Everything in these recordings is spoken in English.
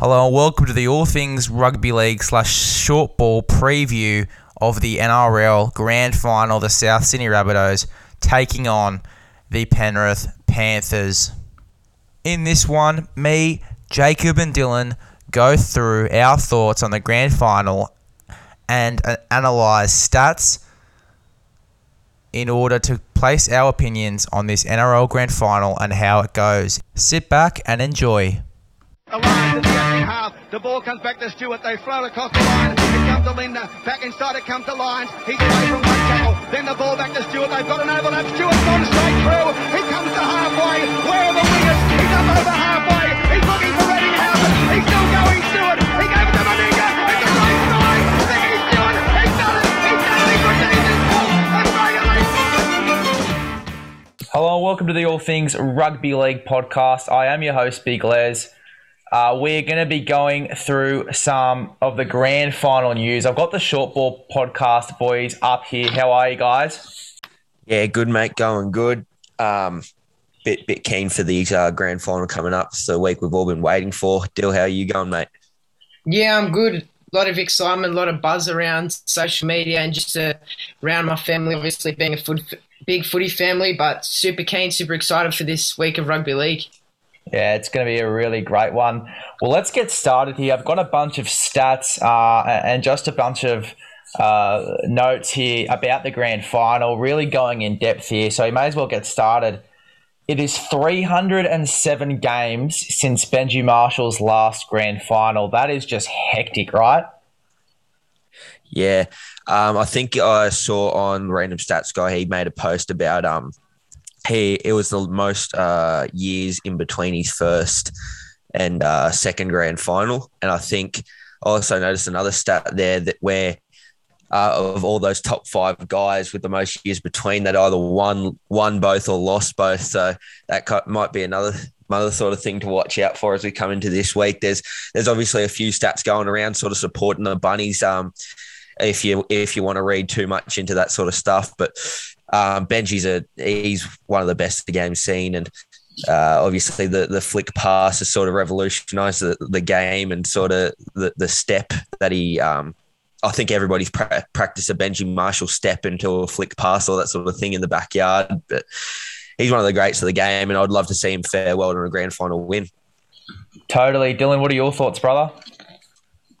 Hello and welcome to the All Things Rugby League slash short ball preview of the NRL Grand Final. The South Sydney Rabbitohs taking on the Penrith Panthers. In this one, me, Jacob, and Dylan go through our thoughts on the Grand Final and analyze stats in order to place our opinions on this NRL Grand Final and how it goes. Sit back and enjoy. Half. The ball comes back to Stuart. They float across the line. It comes to Lindner. Back inside it comes to Lyons. He's away from one tackle. Then the ball back to Stuart. They've got an overlap. Stuart's gone straight through. He comes to halfway. Where are the wingers? He's up over halfway. He's looking for Ettingshausen. He's still going Stuart. He gave it to Meninga. It's a great try. Ricky Stuart. He's done it. He's. He's. Hello and welcome to the All Things Rugby League podcast. I am your host, Big Les. Uh, we're going to be going through some of the grand final news. I've got the short ball podcast boys up here. How are you guys? Yeah, good mate, going good. Um, bit bit keen for the uh, grand final coming up. It's the week we've all been waiting for. Dill, how are you going, mate? Yeah, I'm good. A lot of excitement, a lot of buzz around social media, and just uh, around my family. Obviously, being a foot, big footy family, but super keen, super excited for this week of rugby league. Yeah, it's going to be a really great one. Well, let's get started here. I've got a bunch of stats uh, and just a bunch of uh, notes here about the grand final, really going in depth here. So you may as well get started. It is 307 games since Benji Marshall's last grand final. That is just hectic, right? Yeah, um, I think I saw on Random Stats Guy he made a post about um he it was the most uh, years in between his first and uh, second grand final, and I think I also noticed another stat there that where uh, of all those top five guys with the most years between that either won won both or lost both. So that might be another another sort of thing to watch out for as we come into this week. There's there's obviously a few stats going around, sort of supporting the bunnies. Um, if you if you want to read too much into that sort of stuff, but um, Benji's a he's one of the best the game's seen, and uh, obviously the the flick pass has sort of revolutionised the, the game and sort of the the step that he. Um, I think everybody's pra- practiced a Benji Marshall step into a flick pass or that sort of thing in the backyard, but he's one of the greats of the game, and I'd love to see him fare well in a grand final win. Totally. Dylan, what are your thoughts, brother?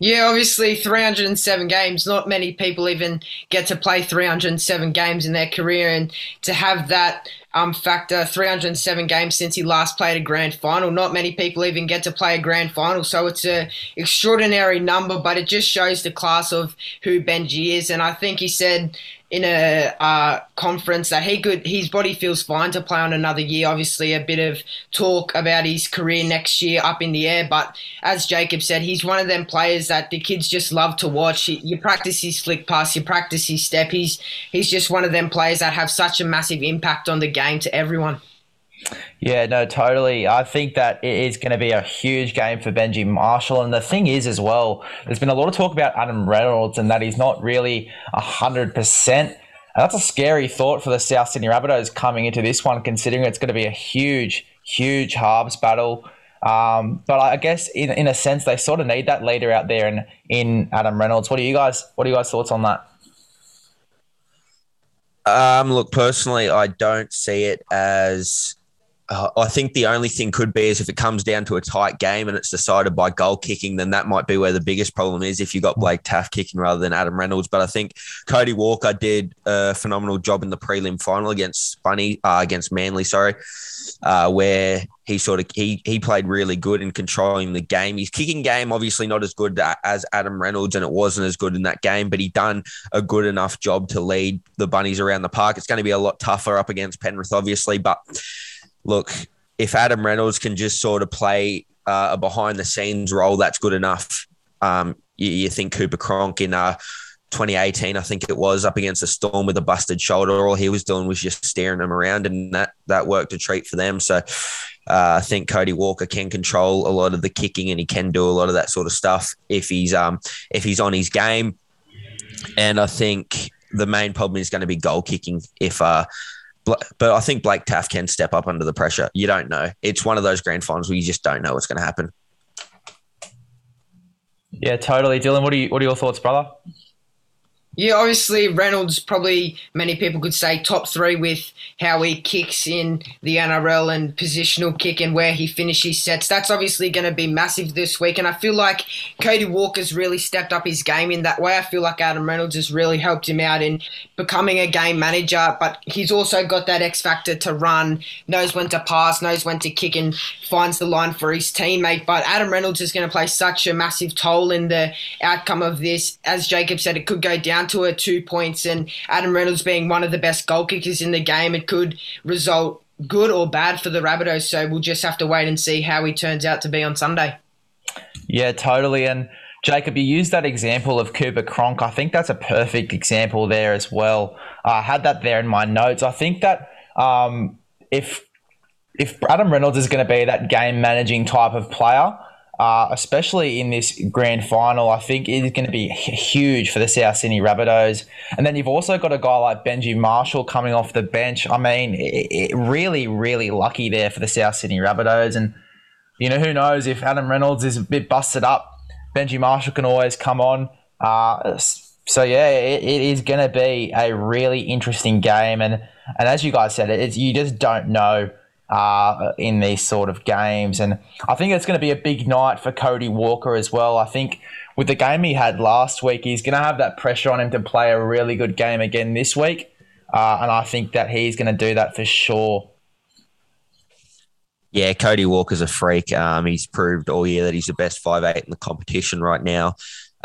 Yeah, obviously 307 games. Not many people even get to play 307 games in their career, and to have that um, factor 307 games since he last played a grand final. Not many people even get to play a grand final, so it's a extraordinary number. But it just shows the class of who Benji is, and I think he said in a uh, conference that he could his body feels fine to play on another year. Obviously, a bit of talk about his career next year up in the air, but as Jacob said, he's one of them players that the kids just love to watch. He, you practice his flick pass, you practice his step. He's he's just one of them players that have such a massive impact on the game to everyone. Yeah, no, totally. I think that it is going to be a huge game for Benji Marshall. And the thing is, as well, there's been a lot of talk about Adam Reynolds and that he's not really 100%. And that's a scary thought for the South Sydney Rabbitohs coming into this one, considering it's going to be a huge, huge halves battle. Um, but I guess in, in a sense, they sort of need that leader out there in, in Adam Reynolds. What are you guys? What are you guys' thoughts on that? Um, look, personally, I don't see it as uh, I think the only thing could be is if it comes down to a tight game and it's decided by goal kicking, then that might be where the biggest problem is if you got Blake Taaffe kicking rather than Adam Reynolds. But I think Cody Walker did a phenomenal job in the prelim final against Bunny, uh, against Manly, sorry, uh, where he sort of he he played really good in controlling the game. His kicking game obviously not as good as Adam Reynolds, and it wasn't as good in that game, but he done a good enough job to lead the Bunnies around the park. It's going to be a lot tougher up against Penrith, obviously, but look, if Adam Reynolds can just sort of play uh, a behind the scenes role, that's good enough. Um, you, you, think Cooper Cronk in uh, 2018, I think it was, up against a storm with a busted shoulder. All he was doing was just steering them around, and that that worked a treat for them. So uh, I think Cody Walker can control a lot of the kicking, and he can do a lot of that sort of stuff if he's um if he's on his game. And I think the main problem is going to be goal kicking if uh but I think Blake Taaffe can step up under the pressure. You don't know. It's one of those grand finals where you just don't know what's going to happen. Yeah, totally. Dylan, what are you, what are your thoughts, brother? Yeah, obviously Reynolds probably many people could say top three with how he kicks in the NRL and positional kick and where he finishes sets. That's obviously going to be massive this week, and I feel like Cody Walker's really stepped up his game in that way. I feel like Adam Reynolds has really helped him out in becoming a game manager, but he's also got that X factor to run, knows when to pass, knows when to kick, and finds the line for his teammate. But Adam Reynolds is going to play such a massive toll in the outcome of this. As Jacob said, it could go down to a two points, and Adam Reynolds being one of the best goal kickers in the game, it could result good or bad for the Rabbitohs. So we'll just have to wait and see how he turns out to be on Sunday. Yeah, totally. And Jacob, you used that example of Cooper Cronk. I think that's a perfect example there as well. I had that there in my notes. I think that um, if if Adam Reynolds is going to be that game managing type of player, uh, especially in this grand final, I think it is going to be huge for the South Sydney Rabbitohs. And then you've also got a guy like Benji Marshall coming off the bench. I mean, it, it really, really lucky there for the South Sydney Rabbitohs. And, you know, who knows if Adam Reynolds is a bit busted up, Benji Marshall can always come on. Uh, so, yeah, it, it is going to be a really interesting game. And, and as you guys said, it's, you just don't know uh, in these sort of games. And I think it's going to be a big night for Cody Walker as well. I think with the game he had last week, he's going to have that pressure on him to play a really good game again this week. Uh, and I think that he's going to do that for sure. Yeah, Cody Walker's a freak. Um, he's proved all year that he's the best five eight in the competition right now.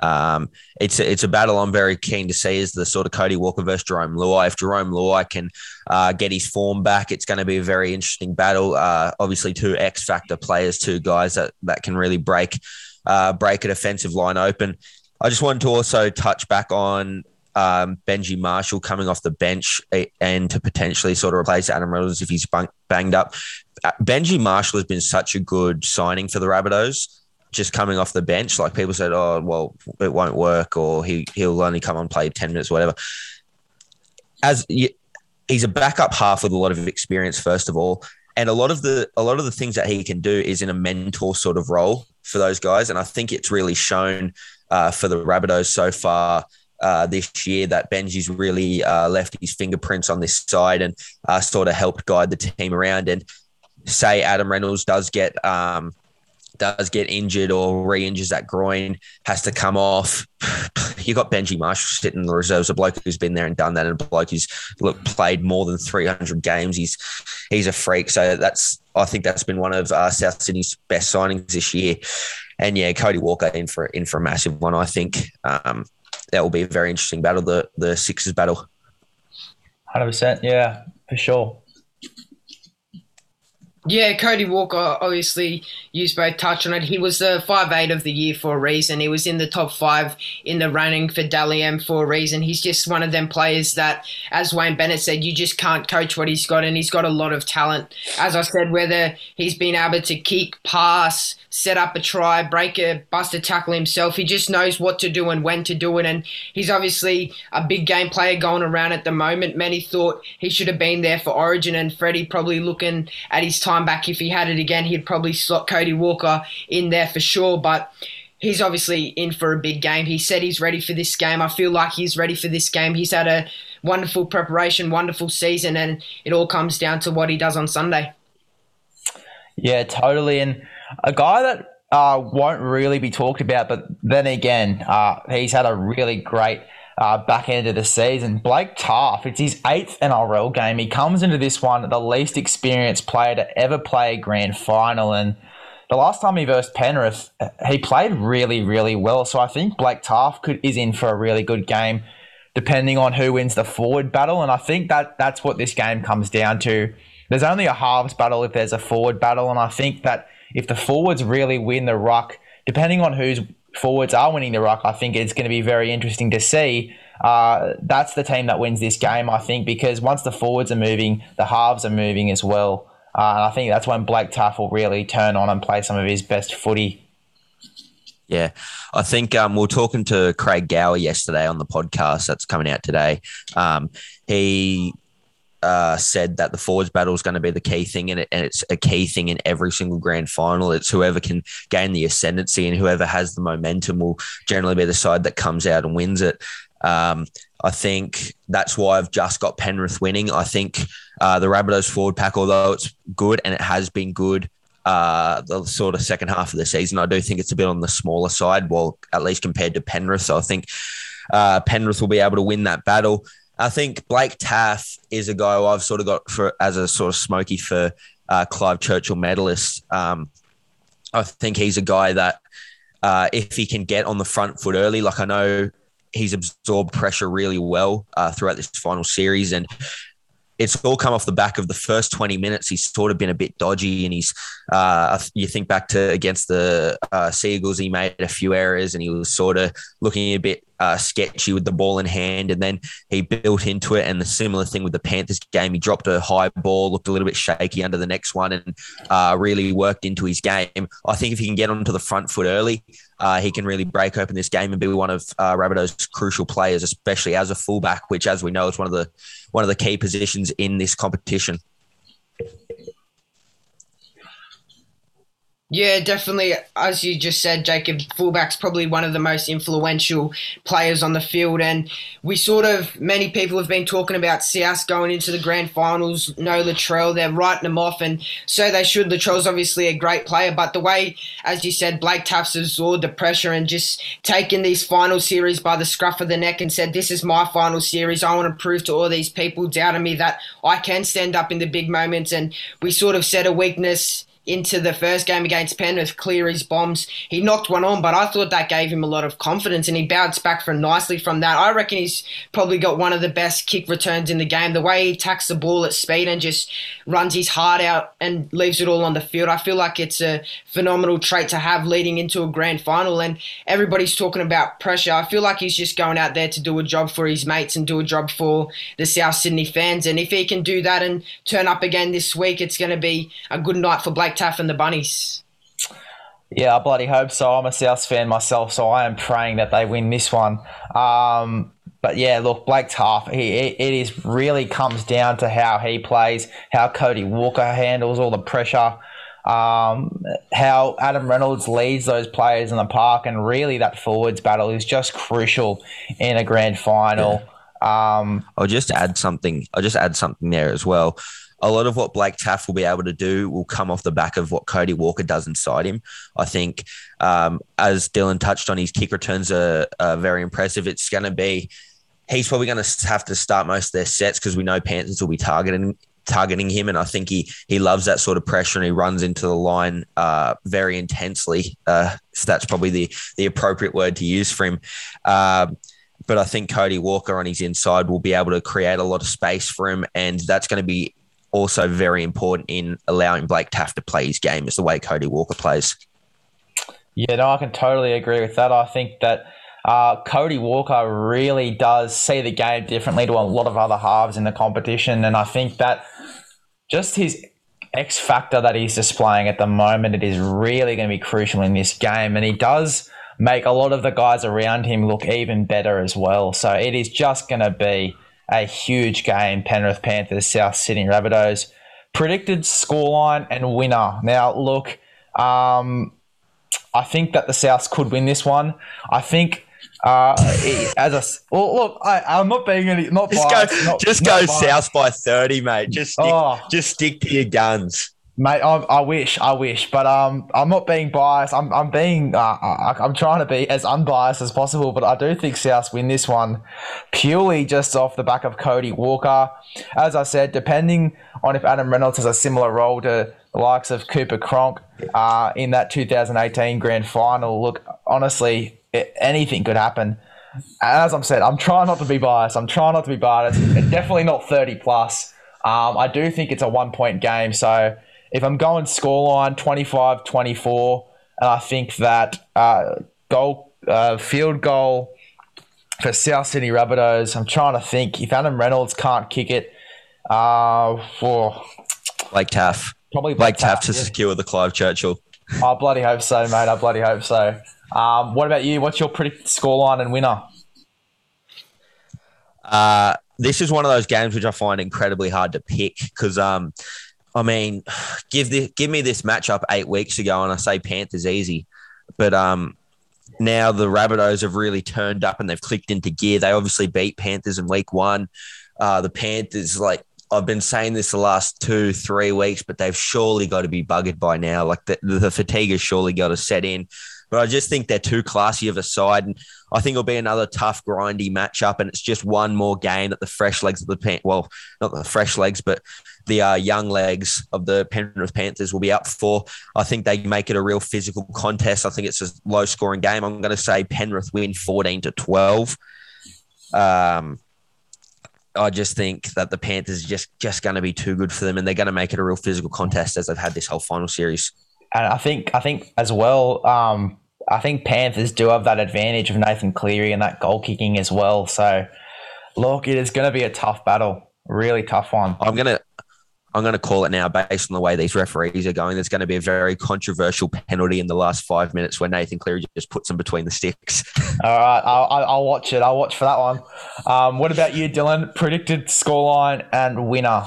Um, it's a, it's a battle I'm very keen to see is the sort of Cody Walker versus Jarome Luai. If Jarome Luai can uh, get his form back, it's going to be a very interesting battle. Uh, obviously, two X factor players, two guys that that can really break uh, break a defensive line open. I just wanted to also touch back on um, Benji Marshall coming off the bench and to potentially sort of replace Adam Reynolds if he's banged up. Uh, Benji Marshall has been such a good signing for the Rabbitohs just coming off the bench. Like people said, oh, well, it won't work, or he he'll only come and play ten minutes, whatever. As he's a backup half with a lot of experience, first of all, and a lot of the a lot of the things that he can do is in a mentor sort of role for those guys, and I think it's really shown uh, for the Rabbitohs so far. Uh, this year, that Benji's really uh, left his fingerprints on this side and uh, sort of helped guide the team around. And say Adam Reynolds does get um, does get injured or re-injures that groin, has to come off. You got Benji Marshall sitting in the reserves, a bloke who's been there and done that, and a bloke who's look, played more than 300 games. He's he's a freak. So that's I think that's been one of uh, South Sydney's best signings this year. And yeah, Cody Walker in for in for a massive one. I think um, that will be a very interesting battle. The the Sixers battle. Hundred percent, yeah, for sure. Yeah, Cody Walker obviously used both touch on it. He was the five eight of the year for a reason. He was in the top five in the running for Dally M for a reason. He's just one of them players that, as Wayne Bennett said, you just can't coach what he's got, and he's got a lot of talent. As I said, whether he's been able to kick, pass, set up a try, break a bust a tackle himself. He just knows what to do and when to do it. And he's obviously a big game player going around at the moment. Many thought he should have been there for Origin, and Freddie probably looking at his time back. If he had it again, he'd probably slot Cody Walker in there for sure. But he's obviously in for a big game. He said he's ready for this game. I feel like he's ready for this game. He's had a wonderful preparation, wonderful season, and it all comes down to what he does on Sunday. Yeah, totally. And a guy that uh, won't really be talked about, but then again, uh, he's had a really great uh, back end of the season. Blake Taaffe, it's his eighth NRL game. He comes into this one the least experienced player to ever play a grand final. And the last time he versed Penrith, he played really, really well. So I think Blake Taaffe could, is in for a really good game, depending on who wins the forward battle. And I think that that's what this game comes down to. There's only a halves battle if there's a forward battle. And I think that if the forwards really win the ruck, depending on whose forwards are winning the ruck, I think it's going to be very interesting to see. Uh, that's the team that wins this game, I think, because once the forwards are moving, the halves are moving as well. Uh, and I think that's when Blake Taaffe will really turn on and play some of his best footy. Yeah, I think um, we are talking to Craig Gower yesterday on the podcast that's coming out today. Um, he uh, said that the forwards battle is going to be the key thing in it, and it's a key thing in every single grand final. It's whoever can gain the ascendancy and whoever has the momentum will generally be the side that comes out and wins it. Um, I think that's why I've just got Penrith winning. I think uh, the Rabbitohs forward pack, although it's good and it has been good uh, the sort of second half of the season, I do think it's a bit on the smaller side, well, at least compared to Penrith. So I think uh, Penrith will be able to win that battle. I think Blake Taaffe is a guy I've sort of got for as a sort of smoky for uh, Clive Churchill medalist. Um, I think he's a guy that uh, if he can get on the front foot early, like I know he's absorbed pressure really well uh, throughout this final series, and it's all come off the back of the first 20 minutes. He's sort of been a bit dodgy, and he's uh, you think back to against the uh, Seagulls, he made a few errors, and he was sort of looking a bit uh, sketchy with the ball in hand, and then he built into it. And the similar thing with the Panthers game, he dropped a high ball, looked a little bit shaky under the next one, and uh, really worked into his game. I think if he can get onto the front foot early, uh, he can really break open this game and be one of uh, Rabbitoh's crucial players, especially as a fullback, which, as we know, is one of the one of the key positions in this competition. Yeah, definitely. As you just said, Jacob, fullback's probably one of the most influential players on the field. And we sort of, many people have been talking about South going into the grand finals. No Latrell, they're writing them off, and so they should. Latrell's obviously a great player, but the way, as you said, Blake Taaffe's absorbed the pressure and just taken these final series by the scruff of the neck and said, This is my final series. I want to prove to all these people doubting me that I can stand up in the big moments. And we sort of said a weakness into the first game against Penrith, clear his bombs. He knocked one on, but I thought that gave him a lot of confidence and he bounced back from nicely from that. I reckon he's probably got one of the best kick returns in the game. The way he tacks the ball at speed and just runs his heart out and leaves it all on the field. I feel like it's a phenomenal trait to have leading into a grand final. And everybody's talking about pressure. I feel like he's just going out there to do a job for his mates and do a job for the South Sydney fans. And if he can do that and turn up again this week, it's going to be a good night for Blake Taaffe and the Bunnies. Yeah, I bloody hope so. I'm a South fan myself, so I am praying that they win this one. Um, but yeah, look, Blake Taaffe, he, it is really comes down to how he plays, how Cody Walker handles all the pressure, um, how Adam Reynolds leads those players in the park, and really that forwards battle is just crucial in a grand final. Yeah. Um, I'll just add something. I'll just add something there as well a lot of what Blake Taaffe will be able to do will come off the back of what Cody Walker does inside him. I think, um, as Dylan touched on, his kick returns are, are very impressive. It's going to be, he's probably going to have to start most of their sets because we know Panthers will be targeting targeting him, and I think he he loves that sort of pressure, and he runs into the line uh, very intensely. Uh, so that's probably the the appropriate word to use for him. Um, but I think Cody Walker on his inside will be able to create a lot of space for him, and that's going to be also very important in allowing Blake Taaffe to play his game is the way Cody Walker plays. Yeah, no, I can totally agree with that. I think that uh, Cody Walker really does see the game differently to a lot of other halves in the competition, and I think that just his X factor that he's displaying at the moment, it is really going to be crucial in this game, and he does make a lot of the guys around him look even better as well. So it is just going to be a huge game. Penrith Panthers, South Sydney Rabbitohs. Predicted scoreline and winner. Now, look, um, I think that the Souths could win this one. I think uh, as a well, look, I, am not being any not just biased, go not, just not go biased. south by thirty, mate. Just stick, oh. just stick to your guns. Mate, I, I, wish, I wish, but um, I'm not being biased. I'm, I'm being, uh, I, I'm trying to be as unbiased as possible. But I do think South win this one, purely just off the back of Cody Walker. As I said, depending on if Adam Reynolds has a similar role to the likes of Cooper Cronk uh, in that 2018 Grand Final. Look, honestly, it, anything could happen. As I'm said, I'm trying not to be biased. I'm trying not to be biased. Definitely not 30 plus. Um, I do think it's a one point game, so if I'm going scoreline 25 24, and I think that uh, goal, uh, field goal for South Sydney Rabbitohs, I'm trying to think if Adam Reynolds can't kick it, uh, for Blake Taaffe. Probably Blake, Blake Taaffe, to yeah. secure the Clive Churchill. I bloody hope so, mate. I bloody hope so. Um, what about you? What's your predict scoreline and winner? Uh, this is one of those games which I find incredibly hard to pick because, um, I mean, give the give me this matchup eight weeks ago, and I say Panthers easy, but um, now the Rabbitohs have really turned up and they've clicked into gear. They obviously beat Panthers in week one. Uh, the Panthers, like I've been saying this the last two, three weeks, but they've surely got to be buggered by now. Like the, the fatigue has surely got to set in. But I just think they're too classy of a side. And I think it'll be another tough, grindy matchup. And it's just one more game that the fresh legs of the Pan- well, not the fresh legs, but the uh, young legs of the Penrith Panthers will be up for. I think they make it a real physical contest. I think it's a low scoring game. I'm going to say Penrith win 14 to 12. Um, I just think that the Panthers are just just going to be too good for them, and they're going to make it a real physical contest as they've had this whole final series. And I think I think as well, um, I think Panthers do have that advantage of Nathan Cleary and that goal kicking as well. So, look, it is going to be a tough battle, really tough one. I'm gonna I'm going to call it now based on the way these referees are going. There's going to be a very controversial penalty in the last five minutes where Nathan Cleary just puts them between the sticks. All right, I'll, I'll watch it. I'll watch for that one. Um, what about you, Dylan? Predicted scoreline and winner.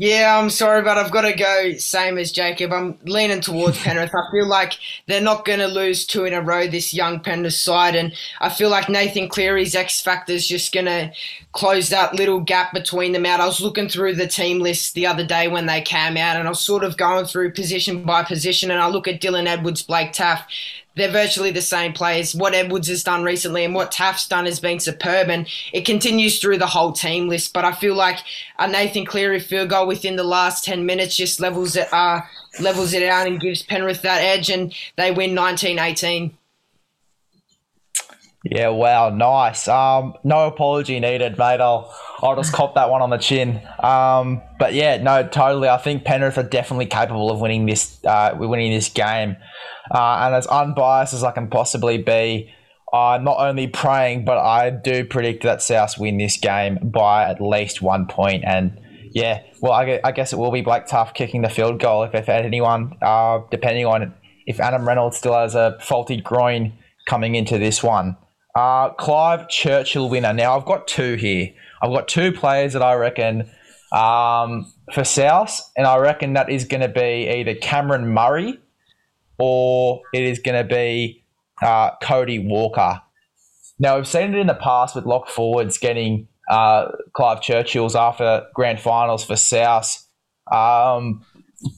Yeah, I'm sorry, but I've got to go same as Jacob. I'm leaning towards Penrith. I feel like they're not going to lose two in a row, this young Penrith side. And I feel like Nathan Cleary's X Factor is just going to close that little gap between them out. I was looking through the team list the other day when they came out, and I was sort of going through position by position. And I look at Dylan Edwards, Blake Taaffe they're virtually the same players. What Edwards has done recently and what Taaffe's done has been superb, and it continues through the whole team list. But I feel like a Nathan Cleary field goal within the last ten minutes just levels it uh, levels it out and gives Penrith that edge, and they win 19-18. Yeah, wow, nice. Um, no apology needed, mate. I'll I'll just cop that one on the chin. Um, but yeah, no, totally. I think Penrith are definitely capable of winning this uh, winning this game. Uh, and as unbiased as I can possibly be, I'm not only praying, but I do predict that South win this game by at least one point. And yeah, well, I, guess it will be Blake Taaffe kicking the field goal if, if anyone, uh, depending on if Adam Reynolds still has a faulty groin coming into this one. Uh, Clive Churchill winner. Now, I've got two here. I've got two players that I reckon um, for South, and I reckon that is going to be either Cameron Murray or it is going to be uh, Cody Walker. Now, we've seen it in the past with lock forwards getting uh, Clive Churchill's after grand finals for South. Um,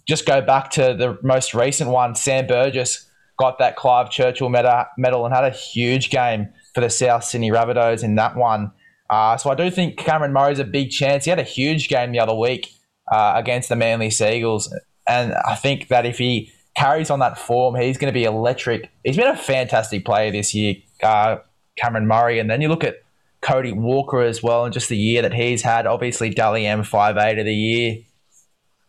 just go back to the most recent one. Sam Burgess got that Clive Churchill medal and had a huge game for the South Sydney Rabbitohs in that one. Uh, so I do think Cameron Murray's a big chance. He had a huge game the other week uh, against the Manly Seagulls, and I think that if he carries on that form, he's going to be electric. He's been a fantastic player this year, uh, Cameron Murray. And then you look at Cody Walker as well, and just the year that he's had. Obviously, Dally M five eight of the year.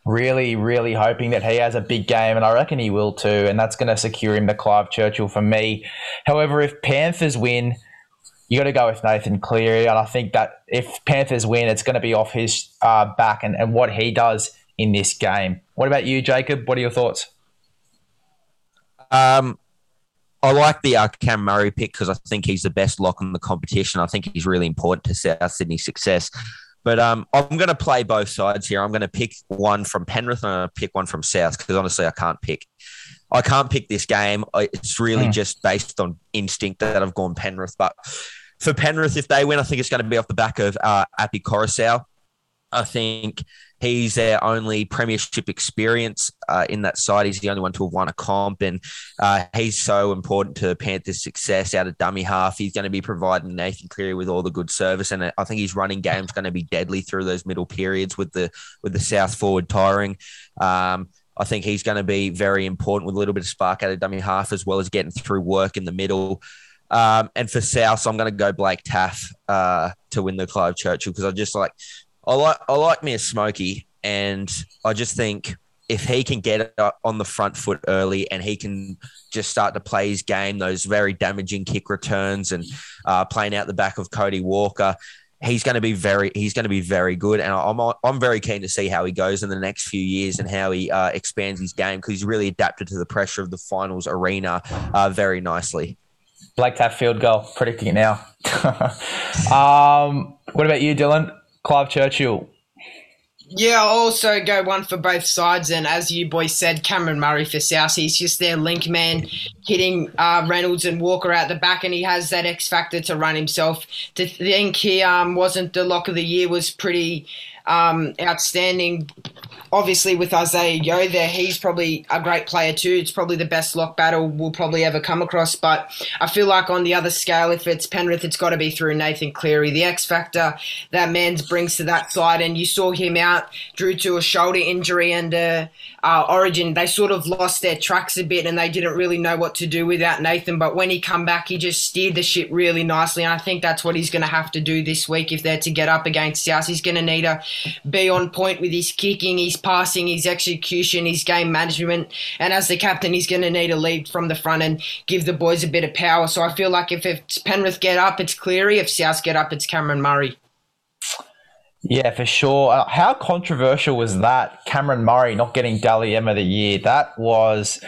Really, really hoping that he has a big game, and I reckon he will too. And that's going to secure him the Clive Churchill for me. However, if Panthers win, you got to go with Nathan Cleary, and I think that if Panthers win, it's going to be off his uh, back and, and what he does in this game. What about you, Jacob? What are your thoughts? Um, I like the uh, Cam Murray pick because I think he's the best lock in the competition. I think he's really important to South Sydney's success. But um, I'm going to play both sides here. I'm going to pick one from Penrith and I'm going to pick one from South because honestly, I can't pick. I can't pick this game. It's really mm. just based on instinct that I've gone Penrith. But for Penrith, if they win, I think it's going to be off the back of uh, Api Koroisau. I think He's their only premiership experience uh, in that side. He's the only one to have won a comp, and uh, he's so important to Panthers' success out of dummy half. He's going to be providing Nathan Cleary with all the good service, and I think his running game's going to be deadly through those middle periods with the with the south forward tiring. Um, I think he's going to be very important with a little bit of spark out of dummy half as well as getting through work in the middle. Um, and for South, I'm going to go Blake Taaffe uh, to win the Clive Churchill because I just like I like I like me a Smoky, and I just think if he can get on the front foot early and he can just start to play his game, those very damaging kick returns and uh, playing out the back of Cody Walker, he's going to be very he's going to be very good. And I'm I'm very keen to see how he goes in the next few years and how he uh, expands his game because he's really adapted to the pressure of the finals arena uh, very nicely. Blake Taaffe field goal, predicting it now. um, what about you, Dylan? Clive Churchill. Yeah, I'll also go one for both sides. And as you boys said, Cameron Murray for South. He's just their link man, hitting uh, Reynolds and Walker out the back, and he has that X factor to run himself. To think he um, wasn't the lock of the year was pretty um, outstanding obviously with Isaiah Yeo there, he's probably a great player too. It's probably the best lock battle we'll probably ever come across. But I feel like on the other scale, if it's Penrith, it's got to be through Nathan Cleary. The X factor that Mans brings to that side, and you saw him out, drew to a shoulder injury and uh, uh, Origin. They sort of lost their tracks a bit, and they didn't really know what to do without Nathan. But when he come back, he just steered the ship really nicely, and I think that's what he's going to have to do this week if they're to get up against South. He's going to need to be on point with his kicking, his passing, his execution, his game management. And as the captain, he's going to need a lead from the front and give the boys a bit of power. So I feel like if it's Penrith get up, it's Cleary. If South get up, it's Cameron Murray. Yeah, for sure. Uh, how controversial was that? Cameron Murray not getting Dally M of the year. That was,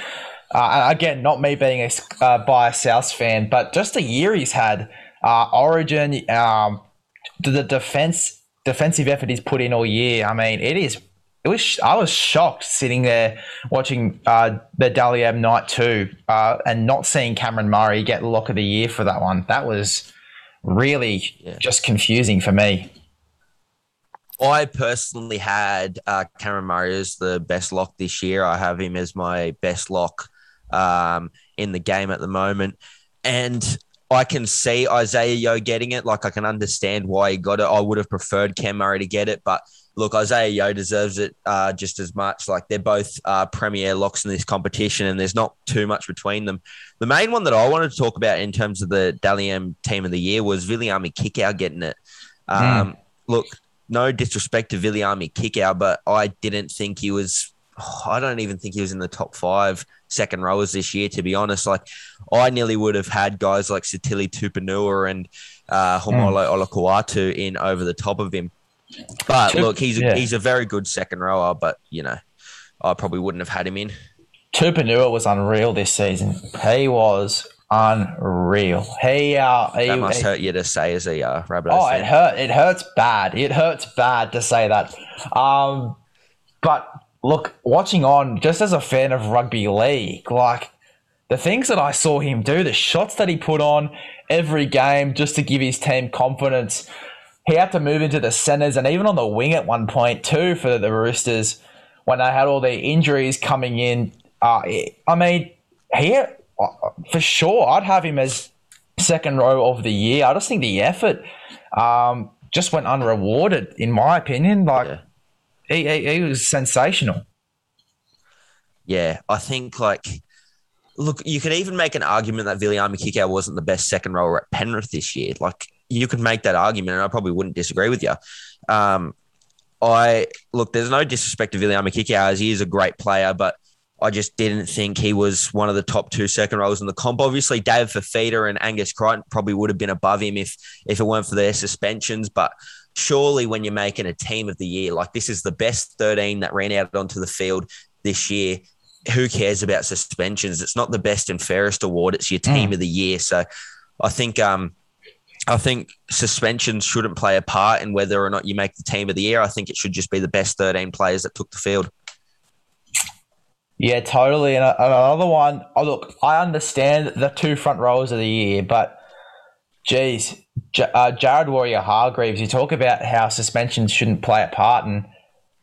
uh, again, not me being a uh, biased South fan, but just a year he's had. Uh, Origin, um, the defense defensive effort he's put in all year. I mean, it is. It was. I was shocked sitting there watching uh, the Dally M night two uh, and not seeing Cameron Murray get lock of the year for that one. That was really yeah. just confusing for me. I personally had uh, Cameron Murray as the best lock this year. I have him as my best lock um, in the game at the moment. And I can see Isaiah Yeo getting it. Like I can understand why he got it. I would have preferred Cam Murray to get it, but look, Isaiah Yeo deserves it uh, just as much. Like they're both uh, premier locks in this competition, and there's not too much between them. The main one that I wanted to talk about in terms of the Dally M team of the year was Viliami Kikau getting it. Hmm. Um, mm. Look, no disrespect to Viliami Kikau, but I didn't think he was. I don't even think he was in the top five second rowers this year, to be honest. Like, I nearly would have had guys like Sitili Tupouniua and uh, Haumole mm. Olakau'atu in over the top of him. But look, he's a, yeah. he's a very good second rower, but, you know, I probably wouldn't have had him in. Tupouniua was unreal this season. He was unreal. He, uh, he, that must he, hurt you to say as a uh, Rabbitohs Oh, fan. it hurt. It hurts bad. It hurts bad to say that. Um, but look, watching on just as a fan of rugby league, like the things that I saw him do, the shots that he put on every game just to give his team confidence. He had to move into the centres and even on the wing at one point too for the Roosters when they had all the injuries coming in. Uh, I mean, he for sure, I'd have him as second row of the year. I just think the effort um, just went unrewarded, in my opinion. Like yeah. He, he, he was sensational. Yeah, I think like look, you could even make an argument that Viliami Kikau wasn't the best second rower at Penrith this year. Like you could make that argument, and I probably wouldn't disagree with you. Um, I look, there's no disrespect to Viliami Kikau as he is a great player, but I just didn't think he was one of the top two second rows in the comp. Obviously, Dave Fifita and Angus Crichton probably would have been above him if if it weren't for their suspensions. But surely, when you're making a team of the year, like this is the best 13 that ran out onto the field this year. Who cares about suspensions? It's not the best and fairest award. It's your team mm. of the year. So I think um, I think suspensions shouldn't play a part in whether or not you make the team of the year. I think it should just be the best 13 players that took the field. Yeah, totally. And another one, oh, look, I understand the two front rows of the year, but geez, J- uh, Jared Waerea-Hargreaves, you talk about how suspensions shouldn't play a part. And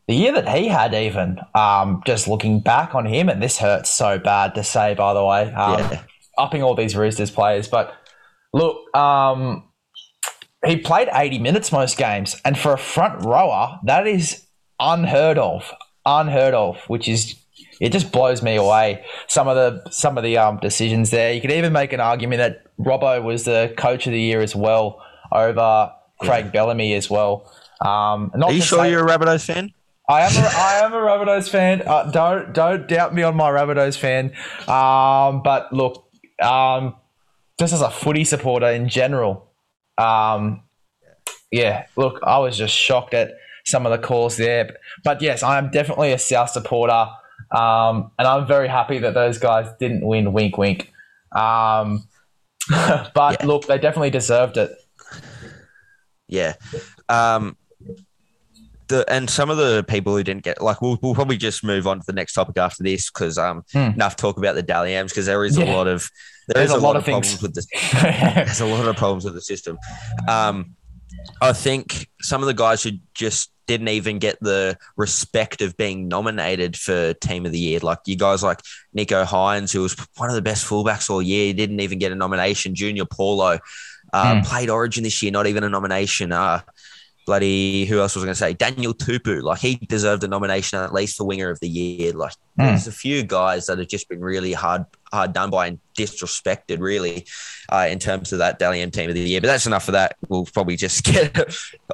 the year that he had, even um, just looking back on him, and this hurts so bad to say, by the way, um, yeah. upping all these Roosters players. But look, um, he played 80 minutes most games. And for a front rower, that is unheard of. Unheard of, which is it just blows me away. Some of the some of the um, decisions there. You could even make an argument that Robbo was the coach of the year as well over Craig yeah. Bellamy as well. Um, Are you sure say, you're a Rabbitohs fan? I am. A, I am a Rabbitohs fan. Uh, don't don't doubt me on my Rabbitohs fan. Um, but look, um, just as a footy supporter in general, um, yeah. Look, I was just shocked at some of the calls there. But, but yes, I am definitely a South supporter. Um, and I'm very happy that those guys didn't win. Wink, wink. Um, but yeah. look, they definitely deserved it. Yeah. Um, the and some of the people who didn't get like we'll, we'll probably just move on to the next topic after this because um Hmm. enough talk about the Dally because there is Yeah. a lot of there There's is a lot of problems with the there's a lot of problems with the system. Um, I think some of the guys who just didn't even get the respect of being nominated for Team of the Year, like you guys like Nicho Hynes, who was one of the best fullbacks all year, didn't even get a nomination. Junior Paulo uh, Hmm. played Origin this year, not even a nomination. Uh, bloody who else was I going to say? Daniel Tupou, like he deserved a nomination at least for Winger of the Year. Like Hmm. there's a few guys that have just been really hard hard done by and disrespected, really, uh, in terms of that Dally M team of the year. But that's enough of that. We'll probably just get.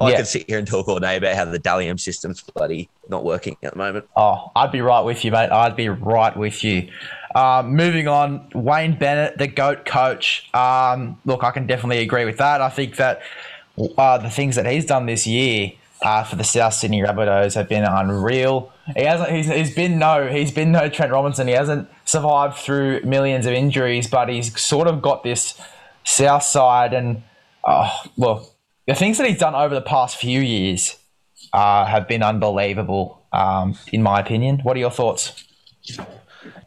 I Yeah. could sit here and talk all day about how the Dally M system's bloody not working at the moment. Oh, I'd be right with you, mate. I'd be right with you. Um, moving on, Wayne Bennett, the GOAT coach. Um, look, I can definitely agree with that. I think that uh, the things that he's done this year uh, for the South Sydney Rabbitohs have been unreal. He hasn't. He's, he's been no. He's been no Trent Robinson. He hasn't survived through millions of injuries, but he's sort of got this South side. And oh, look, the things that he's done over the past few years uh, have been unbelievable, um, in my opinion. What are your thoughts?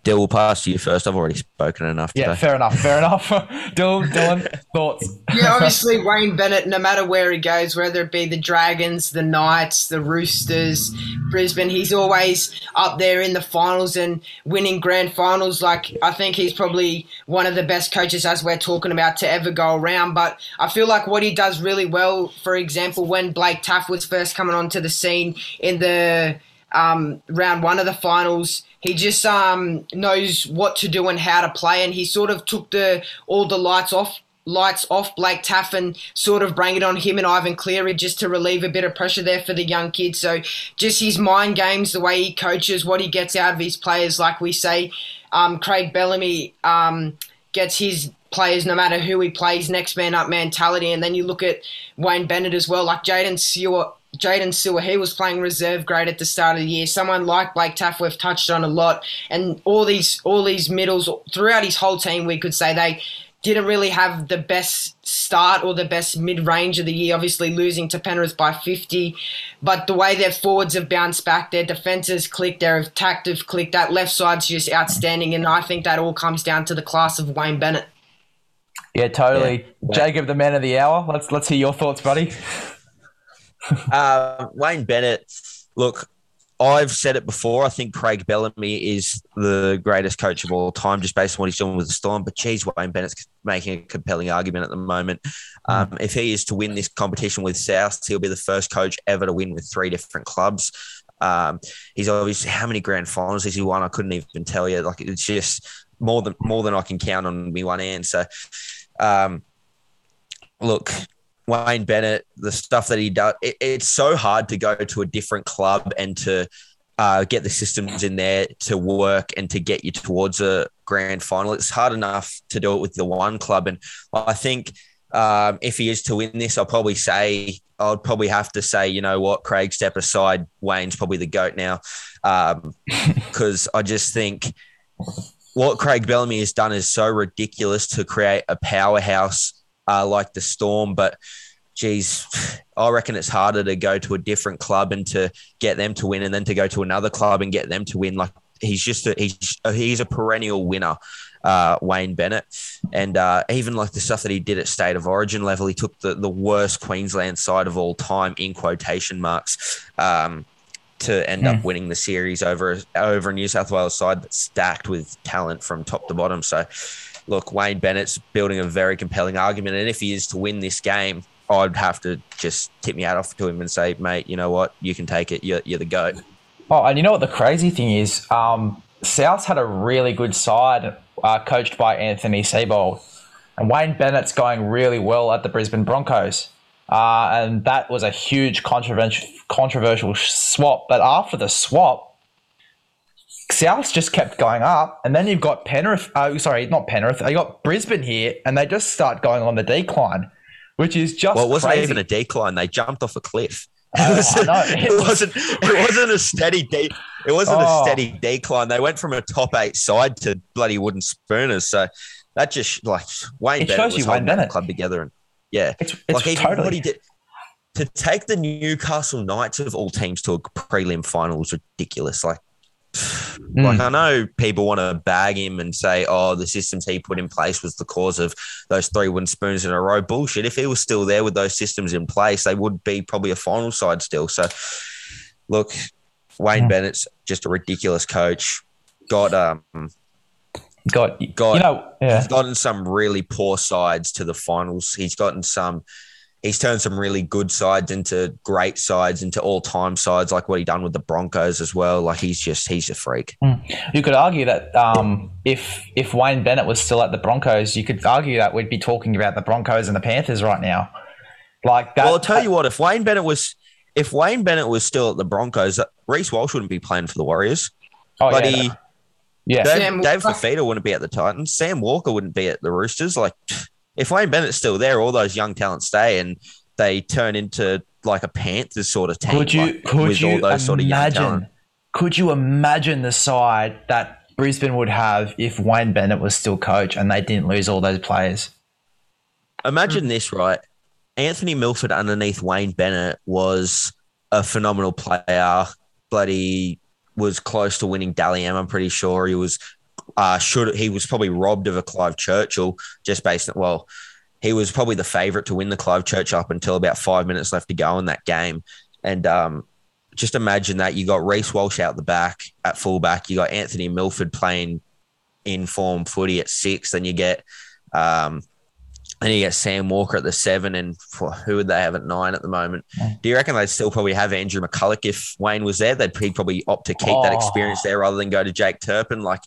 Dill, we'll pass to you first. I've already spoken enough Yeah, fair enough. Fair enough. Dylan, Dylan, thoughts? Yeah, obviously Wayne Bennett, no matter where he goes, whether it be the Dragons, the Knights, the Roosters, Brisbane, he's always up there in the finals and winning grand finals. Like I think he's probably one of the best coaches as we're talking about to ever go around. But I feel like what he does really well, for example, when Blake Taaffe was first coming onto the scene in the um, round one of the finals. He just um, knows what to do and how to play, and he sort of took the all the lights off lights off Blake Taaffe and sort of bring it on him and Ivan Cleary just to relieve a bit of pressure there for the young kids. So just his mind games, the way he coaches, what he gets out of his players, like we say, um, Craig Bellamy um, gets his players no matter who he plays, next man up mentality. And then you look at Wayne Bennett as well, like Jaydn Su'A. Jaydn Su'A, he was playing reserve grade at the start of the year. Someone like Blake Taaffe, we've touched on a lot, and all these all these middles throughout his whole team, we could say they didn't really have the best start or the best mid range of the year. Obviously, losing to Penrith by 50, but the way their forwards have bounced back, their defenses clicked, their attack have clicked. That left side's just outstanding, and I think that all comes down to the class of Wayne Bennett. Yeah, totally. Yeah. Jacob, the man of the hour. Let's let's hear your thoughts, buddy. Uh, Wayne Bennett, look, I've said it before. I think Craig Bellamy is the greatest coach of all time, just based on what he's doing with the Storm. But geez, Wayne Bennett's making a compelling argument at the moment. Um, if he is to win this competition with South, he'll be the first coach ever to win with three different clubs. Um, he's obviously how many grand finals has he won? I couldn't even tell you. Like it's just more than more than I can count on me one hand. So, um, look, Wayne Bennett, the stuff that he does, it, it's so hard to go to a different club and to uh, get the systems in there to work and to get you towards a grand final. It's hard enough to do it with the one club. And I think um, if he is to win this, I'll probably say, I'd probably have to say, you know what, Craig, step aside. Wayne's probably the GOAT now. Because I just think what Craig Bellamy has done is so ridiculous to create a powerhouse uh, like the Storm. But geez, I reckon it's harder to go to a different club and to get them to win, and then to go to another club and get them to win. Like he's just a, he's he's a perennial winner, uh, Wayne Bennett, and uh, even like the stuff that he did at State of Origin level, he took the the worst Queensland side of all time in quotation marks. Um, to end up winning the series over over a New South Wales side that's stacked with talent from top to bottom. So, look, Wayne Bennett's building a very compelling argument, and if he is to win this game, I'd have to just tip me out off to him and say, mate, you know what, you can take it. You're, you're the goat. Oh, and you know what the crazy thing is? Um, South's had a really good side, uh, coached by Anthony Seibold, and Wayne Bennett's going really well at the Brisbane Broncos. Uh, and that was a huge controversial controversial swap. But after the swap, South's just kept going up, and then you've got Penrith. Uh, sorry, not Penrith. You got Brisbane here, and they just start going on the decline, which is just Well, it wasn't crazy. even a decline. They jumped off a cliff. Oh, It, was, I know. it wasn't. It wasn't a steady. De- it wasn't Oh. a steady decline. They went from a top eight side to bloody wooden spooners. So that just like Wayne It Bennett shows was you holding Bennett. club together, and yeah, It's, it's like even totally. what he did. to take the Newcastle Knights of all teams to a prelim final is ridiculous. Like, like I know people want to bag him and say, "Oh, the systems he put in place was the cause of those three wooden spoons in a row." Bullshit. If he was still there with those systems in place, they would be probably a final side still. So, look, Wayne Mm. Bennett's just a ridiculous coach. Got um, got got you know yeah he's gotten some really poor sides to the finals. He's gotten some. He's turned some really good sides into great sides, into all-time sides, like what he done with the Broncos as well. Like he's just he's a freak. You could argue that um, if if Wayne Bennett was still at the Broncos, you could argue that we'd be talking about the Broncos and the Panthers right now. Like that. well, I'll tell you what. If Wayne Bennett was, if Wayne Bennett was still at the Broncos, Reece Walsh wouldn't be playing for the Warriors. oh, but yeah, he, no. yeah, Dave, Sam Dave Fifita wouldn't be at the Titans. Sam Walker wouldn't be at the Roosters. Like, if Wayne Bennett's still there, all those young talents stay and they turn into like a Panthers sort of team. could you like, could with you all those sort of young talent. imagine? Could you imagine the side that Brisbane would have if Wayne Bennett was still coach and they didn't lose all those players? Imagine mm. this, right? Anthony Milford underneath Wayne Bennett was a phenomenal player. Bloody was close to winning Dally M. I'm pretty sure he was. Uh, should he was probably robbed of a Clive Churchill just based on well, he was probably the favourite to win the Clive Churchill up until about five minutes left to go in that game, and um, just imagine that you got Reece Walsh out the back at fullback, you got Anthony Milford playing in form footy at six, then you get um, and you get Sam Walker at the seven, and for, who would they have at nine at the moment? Do you reckon they'd still probably have Andrew McCullough if Wayne was there? They'd he'd probably opt to keep that Oh. experience there rather than go to Jake Turpin. Like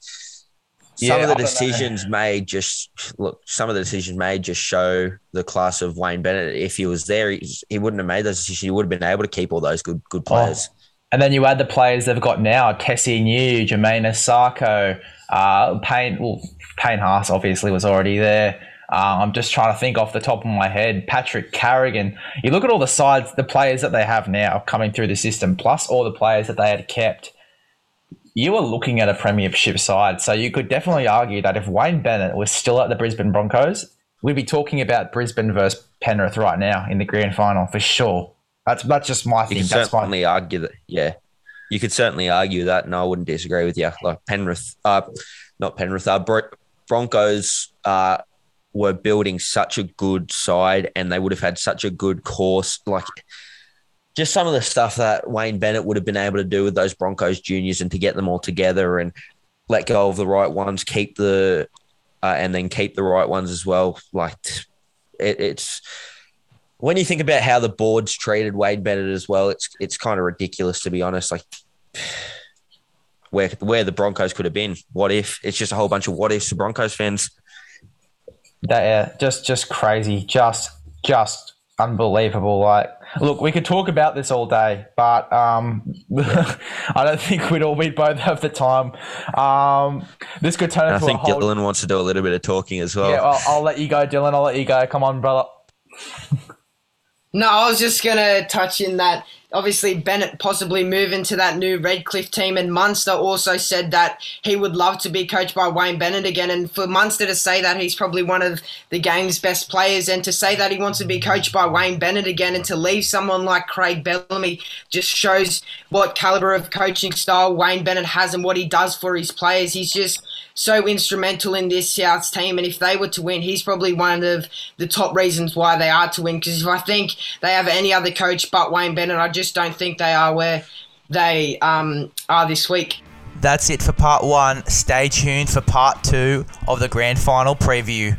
some Yeah, of the decisions made just look. Some of the decisions made just show the class of Wayne Bennett. If he was there, he, he wouldn't have made those decisions. He would have been able to keep all those good good players. And then you add the players they've got now: Tesi Niu, Jermaine Sarko, uh, Payne. Well, Payne Haas obviously was already there. Uh, I'm just trying to think off the top of my head. Patrick Carrigan. You look at all the sides, the players that they have now coming through the system, plus all the players that they had kept. You are looking at a premiership side, so you could definitely argue that if Wayne Bennett was still at the Brisbane Broncos, we'd be talking about Brisbane versus Penrith right now in the grand final for sure. That's that's just my You thing. could That's my certainly argue that. Yeah, you could certainly argue that, and I wouldn't disagree with you. Like Penrith, uh, not Penrith, uh, Bro- Broncos uh, were building such a good side, and they would have had such a good course. Like just some of the stuff that Wayne Bennett would have been able to do with those Broncos juniors, and to get them all together and let go of the right ones, keep the uh, and then keep the right ones as well. Like it, it's when you think about how the board's treated Wayne Bennett as well, it's it's kind of ridiculous to be honest. Like where where the Broncos could have been. What if? It's just a whole bunch of what ifs to Broncos fans. That yeah, just just crazy, just just unbelievable. Like, look, we could talk about this all day, but um, I don't think we'd all be both have the time. Um, this could turn And I into think a whole. Dylan wants to do a little bit of talking as well. yeah, well, I'll let you go, Dylan. I'll let you go. Come on, brother. No, I was just gonna touch in that. Obviously, Bennett possibly moving to that new Redcliffe team, and Munster also said that he would love to be coached by Wayne Bennett again. And for Munster to say that he's probably one of the game's best players, and to say that he wants to be coached by Wayne Bennett again, and to leave someone like Craig Bellamy just shows what caliber of coaching style Wayne Bennett has and what he does for his players. He's just so instrumental in this Souths team, and if they were to win, he's probably one of the top reasons why they are to win. Because if I think they have any other coach but Wayne Bennett, I just don't think they are where they um, are this week. That's it for part one. Stay tuned for part two of the grand final preview.